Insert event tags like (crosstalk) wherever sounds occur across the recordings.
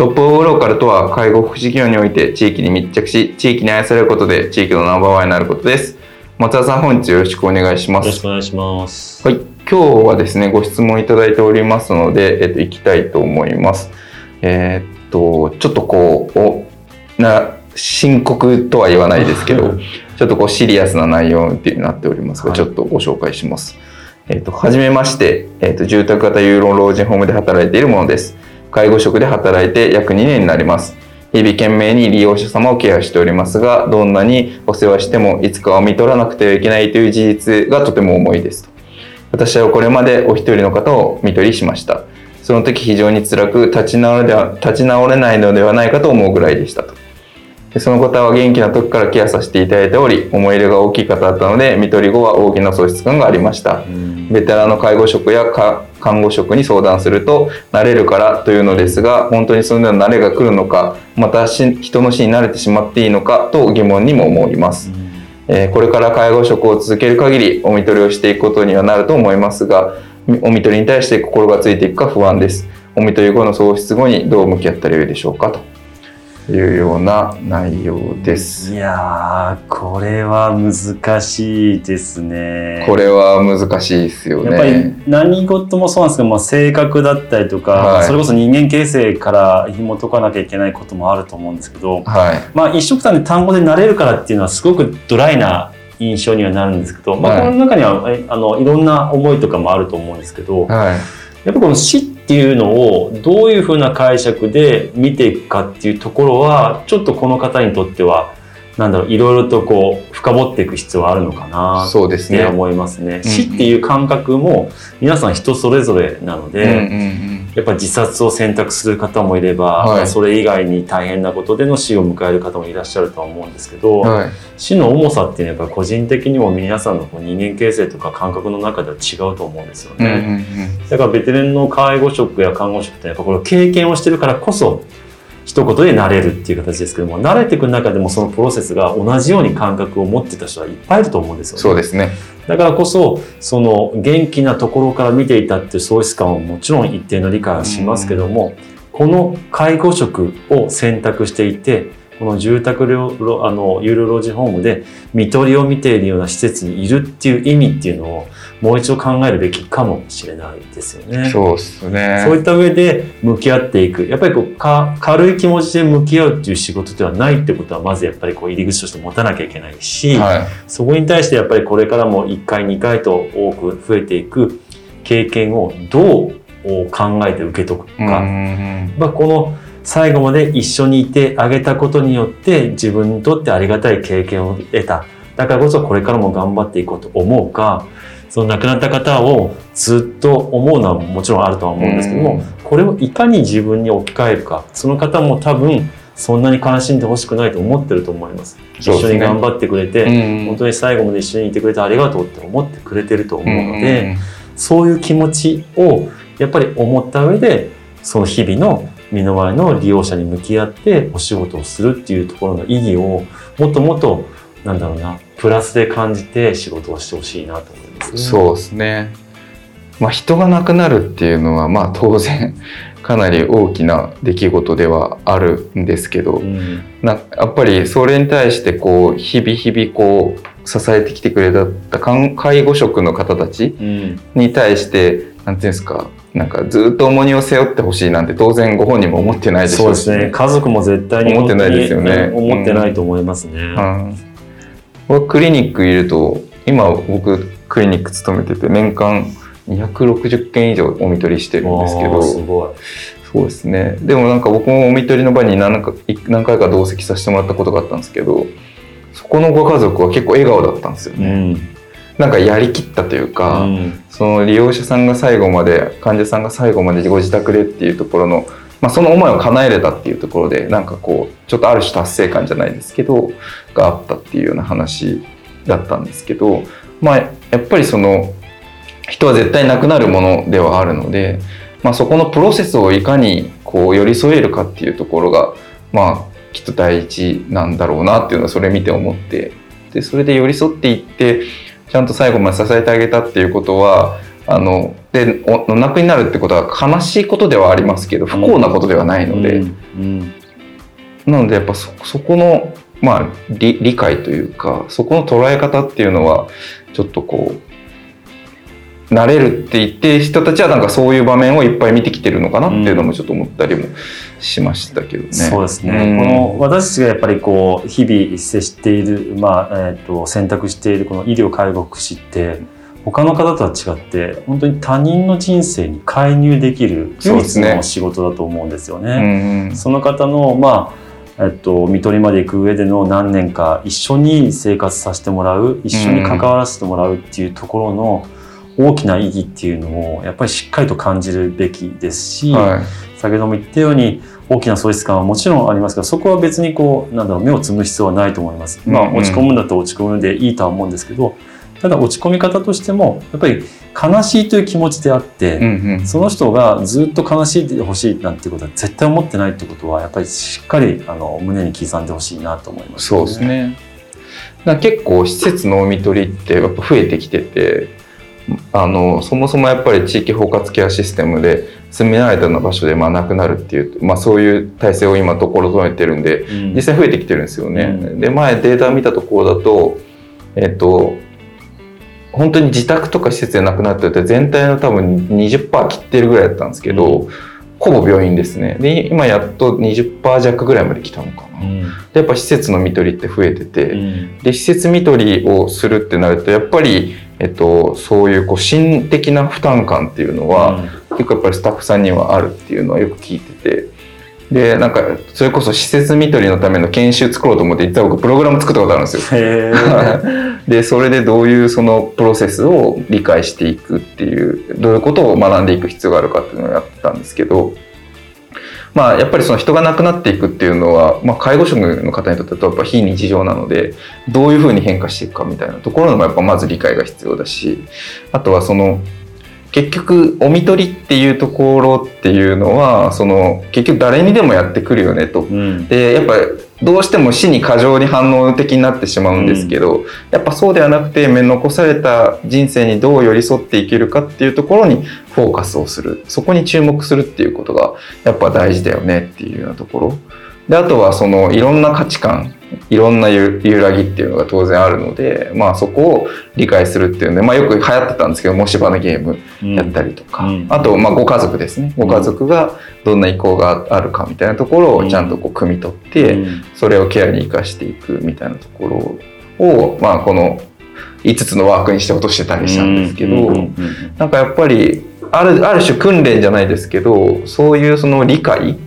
トップオブローカルとは介護福祉業において地域に密着し地域に愛されることで地域のナンバーワンになることです。松田さん本日よろしくお願いします。よろしくお願いします。はい。今日はですねご質問いただいておりますので、えっと、いきたいと思います。えー、っとちょっとこうおな深刻とは言わないですけどちょっとこうシリアスな内容になっておりますが、はい、ちょっとご紹介します。えっと、はじめまして、えっと、住宅型有老老人ホームで働いているものです。介護職で働いて約2年になります。日々懸命に利用者様をケアしておりますが、どんなにお世話してもいつかは見取らなくてはいけないという事実がとても重いですと。私はこれまでお一人の方を見取りしました。その時非常に辛く立ち直れでは立ち直れないのではないかと思うぐらいでしたと。その方は元気な時からケアさせていただいており、思い入れが大きい方だったので、見取り後は大きな喪失感がありました。ベテランの介護職や看護職に相談すると慣れるからというのですが本当にそのような慣れが来るのかまた人の死に慣れてしまっていいのかと疑問にも思います、えー、これから介護職を続ける限りお見取りをしていくことにはなると思いますがお見取りに対して心がついていくか不安です。お見取り後の喪失後にどう向き合ったらよいでしょうかというような内容です。いやこれは難しいですね。これは難しいですよね。やっぱり何事もそうなんですけど、まあ、性格だったりとか、はい、それこそ人間形成から紐解かなきゃいけないこともあると思うんですけど、はい、まあ一色単で単語で慣れるからっていうのはすごくドライな印象にはなるんですけど、まあ、この中には、はい、あのいろんな思いとかもあると思うんですけど、はい、やっぱこの死っていうのをどういうふうな解釈で見ていくかっていうところはちょっとこの方にとってはなんだろういろいろとこう深掘っていく必要はあるのかなそうですね思いますね。死っていう感覚も皆さん人それぞれなので、やっぱ自殺を選択する方もいれば、はい、それ以外に大変なことでの死を迎える方もいらっしゃるとは思うんですけど、はい、死の重さっていうのはやっぱ個人的にも皆さんの人間形成とか感覚の中では違うと思うんですよね。うんうんうん、だからベテランの介護職や看護職ってやっぱこれ経験をしてるからこそ一言で慣れるっていう形ですけども慣れていく中でもそのプロセスが同じように感覚を持ってた人はいっぱいいると思うんですよね。そうですねだからこそその元気なところから見ていたっていう喪失感はもちろん一定の理解はしますけどもこの介護職を選択していてこの住宅療あの有料老人ホームで看取りを見ているような施設にいるっていう意味っていうのをもう一度考えるべきかもしれないですよね。そうですね。そういった上で向き合っていく。やっぱりこうか軽い気持ちで向き合うっていう仕事ではないってことはまずやっぱりこう入り口として持たなきゃいけないし、はい、そこに対してやっぱりこれからも1回2回と多く増えていく経験をどう考えて受け解くか。まあこの最後まで一緒にいてあげたことによって自分にとってありがたい経験を得た。だからこそこれからも頑張っていこうと思うか、その亡くなった方をずっと思うのはもちろんあるとは思うんですけども、これをいかに自分に置き換えるか、その方も多分そんなに悲しんでほしくないと思ってると思います。一緒に頑張ってくれて、本当に最後まで一緒にいてくれてありがとうって思ってくれてると思うので、そういう気持ちをやっぱり思った上で、その日々の身の前の利用者に向き合ってお仕事をするっていうところの意義をもっともっとなんだろうなプラスで感じて仕事をしてほしいなと思います、ね、そうですね。まあ、人が亡くなるっていうのはまあ当然 (laughs) かなり大きな出来事ではあるんですけど、うん、なやっぱりそれに対してこう日々日々こう支えてきてくれた介護職の方たちに対して、うん、なんていうんですかなんかずっと重荷を背負ってほしいなんて当然ご本人も思ってないでしょうし。そうですね。家族も絶対に思ってないですよね。思ってないと思いますね、うん。僕クリニックいると今僕クリニック勤めてて年間260件以上お見取りしてるんですけど。すごい。そうですね。でもなんか僕もお見取りの場に何か何回か同席させてもらったことがあったんですけどそこのご家族は結構笑顔だったんですよね、うん、なんかやりきったというか、うん、その利用者さんが最後まで患者さんが最後までご自宅でっていうところの、まあ、その思いを叶えれたっていうところでなんかこうちょっとある種達成感じゃないですけどがあったっていうような話だったんですけどまあやっぱりその人は絶対なくなるものではあるので、まあ、そこのプロセスをいかにこう寄り添えるかっていうところがまあきっと第一なんだろうなっていうのはそれ見て思ってでそれで寄り添っていってちゃんと最後まで支えてあげたっていうことはあのでお亡くになるってことは悲しいことではありますけど不幸なことではないので、うん。うん、なのでやっぱそそこの、まあ、理理解というかそこの捉え方っていうのはちょっとこうなれるって言って人たちはなんかそういう場面をいっぱい見てきてるのかなっていうのもちょっと思ったりもしましたけどね。うん、そうですね、うん、この私たちがやっぱりこう日々接している、まあえーと、選択しているこの医療介護福祉って他の方とは違って本当に他人の人生に介入できる唯一の仕事だと思うんですよね。そ、ねうん、その方のまあえっと、看取りまで行く上での何年か一緒に生活させてもらう一緒に関わらせてもらうっていうところの、うん大きな意義っていうのをやっぱりしっかりと感じるべきですし、はい、先ほども言ったように大きな喪失感はもちろんありますがそこは別にこうなんだろう目をつむ必要はないと思います。まあ、落ち込むんだと落ち込むでいいとは思うんですけどただ落ち込み方としてもやっぱり悲しいという気持ちであって、うんうん、その人がずっと悲しいでほしいなんていうことは絶対思ってないってことはやっぱりしっかりあの胸に刻んでほしいなと思います、ね、そうですね。結構施設のお見取りってやっぱ増えてきててあのそもそもやっぱり地域包括ケアシステムで住み慣れたような場所でまあなくなるっていう、まあ、そういう体制を今ところ整えてるんで、うん、実際増えてきてるんですよね。うん、で前データを見たところだとえっと本当に自宅とか施設でなくなってて全体の多分20%切ってるぐらいだったんですけど、うん、ほぼ病院ですね。で今やっと20%弱ぐらいまで来たのかな、うん、でやっぱ施設の見取りって増えてて、うん、で施設見取りをするってなるとやっぱりえっと、そういうこう心的な負担感っていうのは、うん、結構やっぱりスタッフさんにはあるっていうのはよく聞いててでなんかそれこそ施設見取りのための研修作ろうと思って実は僕プログラム作ったことあるんですよ。(laughs) でそれでどういうそのプロセスを理解していくっていうどういうことを学んでいく必要があるかっていうのをやってたんですけど。まあ、やっぱりその人が亡くなっていくっていうのは、まあ、介護職の方にとってはやっぱ非日常なのでどういうふうに変化していくかみたいなところのもやっぱまず理解が必要だしあとはその結局お見取りっていうところっていうのはその結局誰にでもやってくるよねと。うん、でやっぱどうしても死に過剰に反応的になってしまうんですけど、うん、やっぱそうではなくて残された人生にどう寄り添っていけるかっていうところにフォーカスをする。そこに注目するっていうことがやっぱ大事だよねっていうようなところ。であとはそのいろんな価値観いろんな揺らぎっていうのが当然あるので、まあ、そこを理解するっていうんで、まあ、よく流行ってたんですけどもしばのゲームやったりとか、うん、あと、まあ、ご家族ですね。ご家族がどんな意向があるかみたいなところをちゃんとこう汲み取って、それをケアに生かしていくみたいなところを、まあ、この5つのワークにして落としてたりしたんですけど、なんかやっぱりあるある種訓練じゃないですけどそういうその理解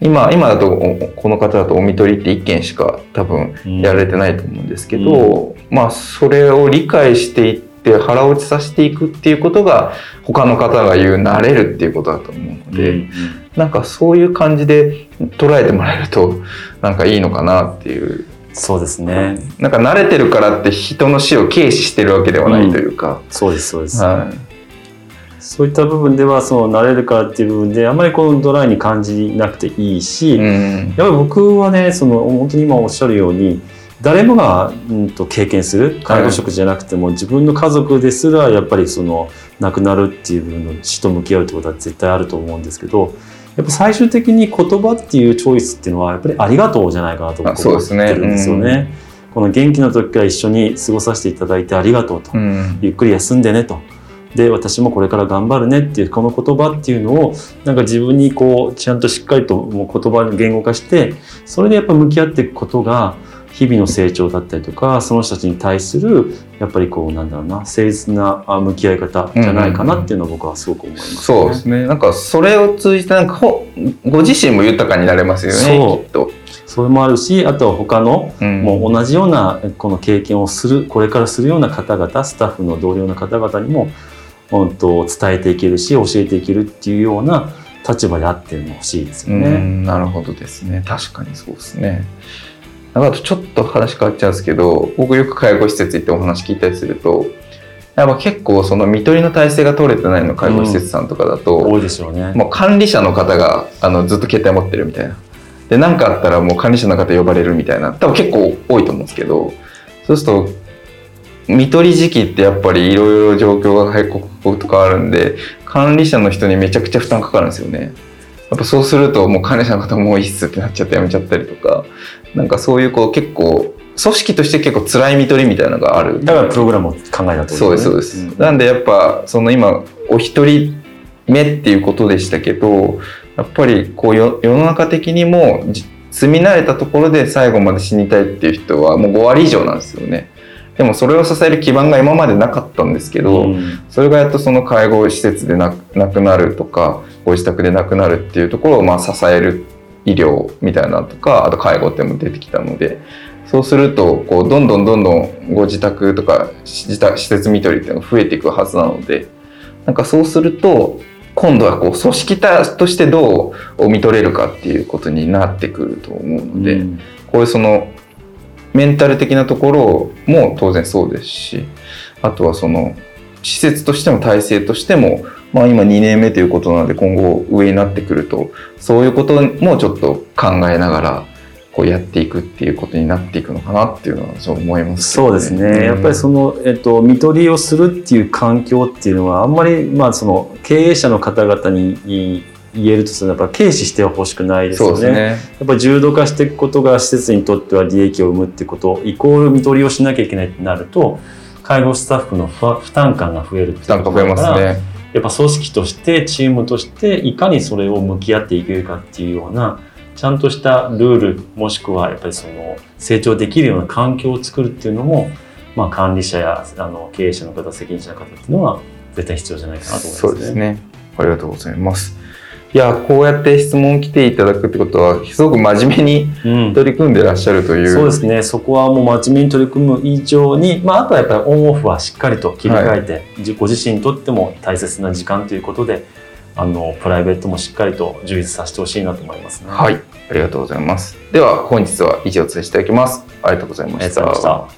今今だとこの方だとお見取りって1件しか多分やられてないと思うんですけど、うん、まあそれを理解していって腹落ちさせていくっていうことが他の方が言う慣れるっていうことだと思うので、うん、なんかそういう感じで捉えてもらえるとなんかいいのかなっていう。そうですね。なんか慣れてるからって人の死を軽視してるわけではないというか。うん、そうですそうです。はいそういった部分ではその慣れるからっていう部分であまりこのドライに感じなくていいし、うん、やっぱり僕はねその本当に今おっしゃるように誰もが、うんと、経験する介護職じゃなくても、はい、自分の家族ですらやっぱりその亡くなるっていう部分の死と向き合うってことは絶対あると思うんですけどやっぱ最終的に言葉っていうチョイスっていうのはやっぱりありがとうじゃないかなと思ってるんですよね。この元気な時から一緒に過ごさせていただいてありがとうと、うん、ゆっくり休んでねと。で私もこれから頑張るねっていうこの言葉っていうのをなんか自分にこうちゃんとしっかりともう言葉に言語化してそれでやっぱ向き合っていくことが日々の成長だったりとかその人たちに対するやっぱりこうなんだろうな誠実な向き合い方じゃないかなっていうのは僕はすごく思います、ね、そうですね。なんかそれを通じてなんかご自身も豊かになれますよねきっと。それもあるしあとは他の、うん、もう同じようなこの経験をするこれからするような方々スタッフの同僚の方々にも本当伝えていけるし教えていけるっていうような立場であってほしいですよね。なるほどですね確かにそうですね。あとちょっと話変わっちゃうんですけど僕よく介護施設行ってお話聞いたりするとやっぱ結構その看取りの体制が取れてないの介護施設さんとかだと、うん、多いですよねもう管理者の方があのずっと携帯持ってるみたいなで何かあったらもう管理者の方呼ばれるみたいな多分結構多いと思うんですけどそうすると看取り時期ってやっぱりいろいろ状況が結構とかあるんで管理者の人にめちゃくちゃ負担かかるんですよね。やっぱそうするともう管理者の方もういいっすってなっちゃってやめちゃったりとかなんかそういうこう結構組織として結構辛い見取りみたいなのがあるだからプログラムを考えたと、ね、そうですそうです、うん、なんでやっぱその今お一人目っていうことでしたけどやっぱりこう世の中的にも住み慣れたところで最後まで死にたいっていう人はもう5割以上なんですよね。でもそれを支える基盤が今までなかったんですけど、うん、それがやっとその介護施設でなくなるとかご自宅でなくなるっていうところをまあ支える医療みたいなとかあと介護っても出てきたのでそうするとこうどんどんどんどんご自宅とか施設見取りっていうのが増えていくはずなのでなんかそうすると今度はこう組織体としてどう見取れるかっていうことになってくると思うので、うん、こういうそのメンタル的なところも当然そうですしあとはその施設としても体制としても、まあ、今2年目ということなので今後上になってくるとそういうこともちょっと考えながらこうやっていくっていうことになっていくのかなっていうのはそう思います、ね、そうですね、やっぱりその、えっと、見取りをするっていう環境っていうのはあんまり、まあ、その経営者の方々に言えるとするとやっぱ軽視してほしくないですよね。ね。やっぱ重度化していくことが施設にとっては利益を生むってことイコール見取りをしなきゃいけないってなると介護スタッフの負担感が増えるってことだから、ね、やっぱ組織としてチームとしていかにそれを向き合っていけるかっていうようなちゃんとしたルールもしくはやっぱりその成長できるような環境を作るっていうのも、まあ、管理者やあの経営者の方責任者の方っていうのは絶対必要じゃないかなと思います、ね、そうですね。ありがとうございますいやこうやって質問来ていただくってことはすごく真面目に取り組んでらっしゃるという、うん、そうですねそこはもう真面目に取り組む以上に、まあ、あとはやっぱりオンオフはしっかりと切り替えて、はい、ご自身にとっても大切な時間ということであのプライベートもしっかりと充実させてほしいなと思いますね。はい、ありがとうございます。では本日は以上とさせていただきます。ありがとうございました。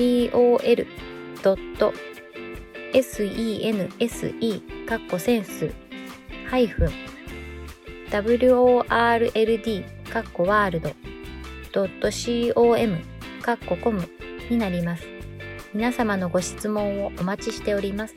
tol.sense カッコセンスハイフン world カッコワールド .com カッココムになります。皆様のご質問をお待ちしております。